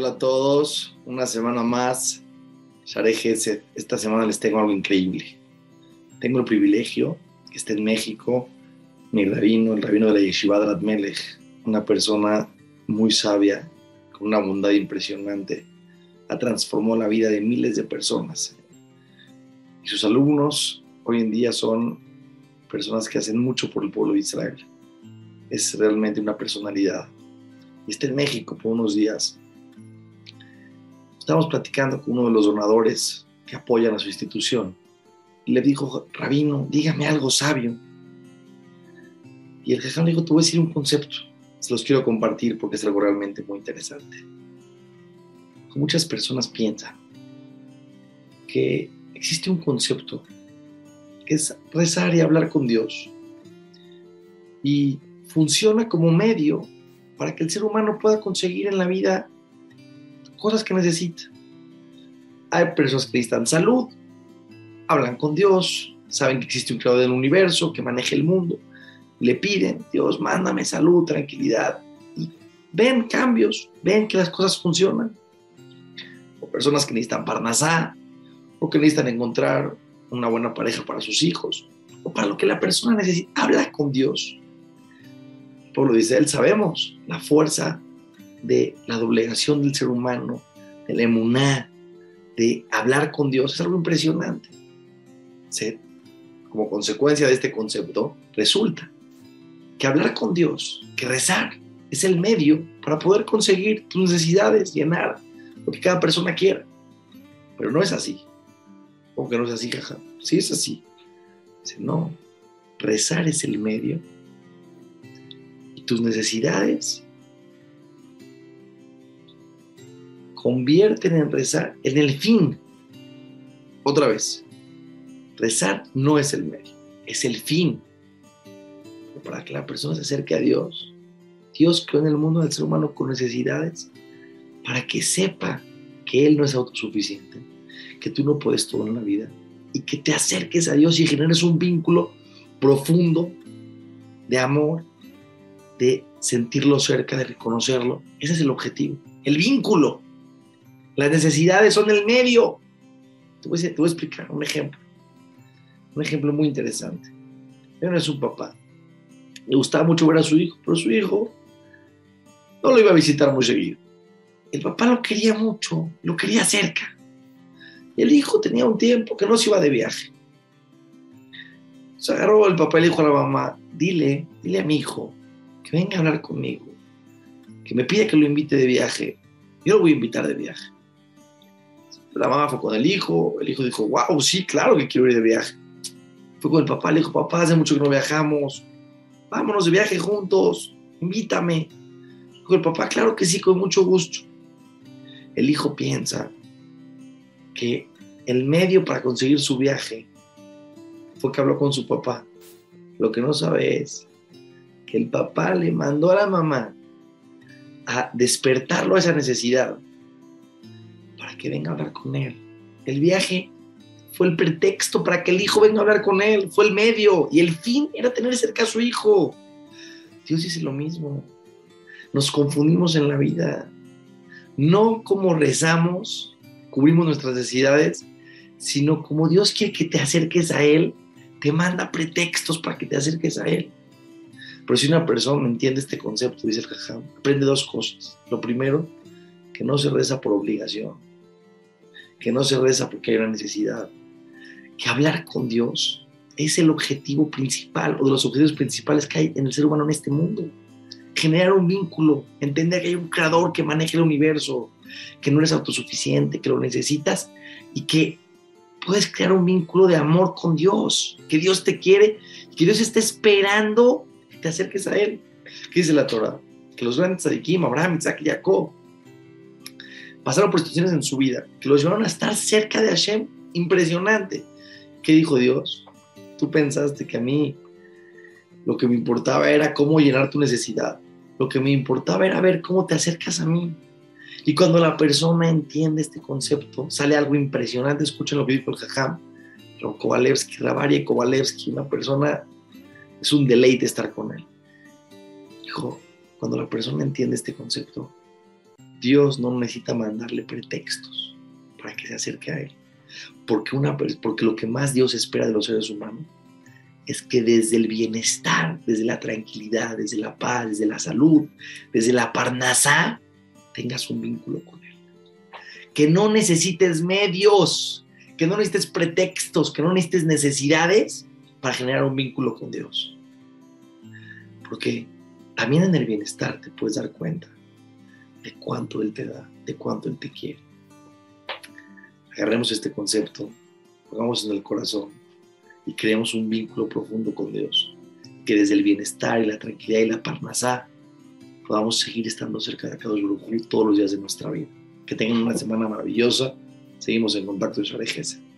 Hola a todos, una semana más. Share Gesed. Esta semana les tengo algo increíble. Tengo el privilegio que esté en México mi rabino, el rabino de la Yeshiva de Melech, una persona muy sabia, con una bondad impresionante. Ha transformado la vida de miles de personas. Y sus alumnos hoy en día son personas que hacen mucho por el pueblo de Israel. Es realmente una personalidad. Y está en México por unos días Estábamos platicando con uno de los donadores que apoyan a su institución y le dijo, Rabino, dígame algo sabio. Y el jajam dijo, te voy a decir un concepto, se los quiero compartir porque es algo realmente muy interesante. Muchas personas piensan que existe un concepto que es rezar y hablar con Dios y funciona como medio para que el ser humano pueda conseguir en la vida cosas que necesita. Hay personas que necesitan salud, hablan con Dios, saben que existe un creador del universo que maneja el mundo, le piden, Dios, mándame salud, tranquilidad, y ven cambios, ven que las cosas funcionan. O personas que necesitan parnasá, o que necesitan encontrar una buena pareja para sus hijos, o para lo que la persona necesita, habla con Dios. Por lo dice él, sabemos la fuerza de la doblegación del ser humano, de la emuná, de hablar con Dios, es algo impresionante. Como consecuencia de este concepto, resulta que hablar con Dios, que rezar, es el medio para poder conseguir tus necesidades, llenar lo que cada persona quiera. Pero no es así. ¿Cómo que no es así, jaja? Sí es así. no, rezar es el medio y tus necesidades convierten en rezar en el fin. Otra vez, rezar no es el medio, es el fin. Para que la persona se acerque a Dios, Dios creó en el mundo del ser humano con necesidades para que sepa que Él no es autosuficiente, que tú no puedes todo en la vida y que te acerques a Dios y generes un vínculo profundo de amor, de sentirlo cerca, de reconocerlo. Ese es el objetivo, el vínculo. Las necesidades son el medio. Te voy, a, explicar un ejemplo. Un ejemplo muy interesante. Él es un papá. Le gustaba mucho ver a su hijo, pero su hijo no lo iba a visitar muy seguido. El papá lo quería mucho, lo quería cerca. El hijo tenía un tiempo que no se iba de viaje. Se agarró el papá y le dijo a la mamá, dile, dile a mi hijo que venga a hablar conmigo, que me pida que lo invite de viaje. Yo lo voy a invitar de viaje. La mamá fue con el hijo, el hijo dijo, wow, sí, claro que quiero ir de viaje. Fue con el papá, le dijo, papá, hace mucho que no viajamos, vámonos de viaje juntos, invítame. Dijo el papá, claro que sí, con mucho gusto. El hijo piensa que el medio para conseguir su viaje fue que habló con su papá. Lo que no sabe es que el papá le mandó a la mamá a despertarlo a esa necesidad que venga a hablar con él. El viaje fue el pretexto para que el hijo venga a hablar con él, fue el medio y el fin era tener cerca a su hijo. Dios dice lo mismo. Nos confundimos en la vida. No como rezamos, cubrimos nuestras necesidades, sino como Dios quiere que te acerques a Él, te manda pretextos para que te acerques a Él. Pero si una persona entiende este concepto, dice el jajam, aprende dos cosas. Lo primero, que no se reza por obligación que no se reza porque hay una necesidad, que hablar con Dios es el objetivo principal o de los objetivos principales que hay en el ser humano en este mundo. Generar un vínculo, entender que hay un creador que maneja el universo, que no eres autosuficiente, que lo necesitas y que puedes crear un vínculo de amor con Dios, que Dios te quiere, que Dios está esperando que te acerques a Él. ¿Qué dice la Torah? Que los grandes Sadikim, Abraham, Isaac y Jacob, pasaron por situaciones en su vida que los llevaron a estar cerca de Hashem. Impresionante. ¿Qué dijo Dios? Tú pensaste que a mí lo que me importaba era cómo llenar tu necesidad. Lo que me importaba era ver cómo te acercas a mí. Y cuando la persona entiende este concepto, sale algo impresionante. Escuchen lo que dijo el Jajam, Kovalevsky, Ravari Kovalevsky, una persona, es un deleite estar con él. Dijo, cuando la persona entiende este concepto, Dios no necesita mandarle pretextos para que se acerque a Él. Porque, una, porque lo que más Dios espera de los seres humanos es que desde el bienestar, desde la tranquilidad, desde la paz, desde la salud, desde la parnasá, tengas un vínculo con Él. Que no necesites medios, que no necesites pretextos, que no necesites necesidades para generar un vínculo con Dios. Porque también en el bienestar te puedes dar cuenta de cuánto Él te da, de cuánto Él te quiere. Agarremos este concepto, pongamos en el corazón y creemos un vínculo profundo con Dios. Que desde el bienestar y la tranquilidad y la parnasá podamos seguir estando cerca de Kadosh Baruj todos los días de nuestra vida. Que tengan una semana maravillosa. Seguimos en contacto de Share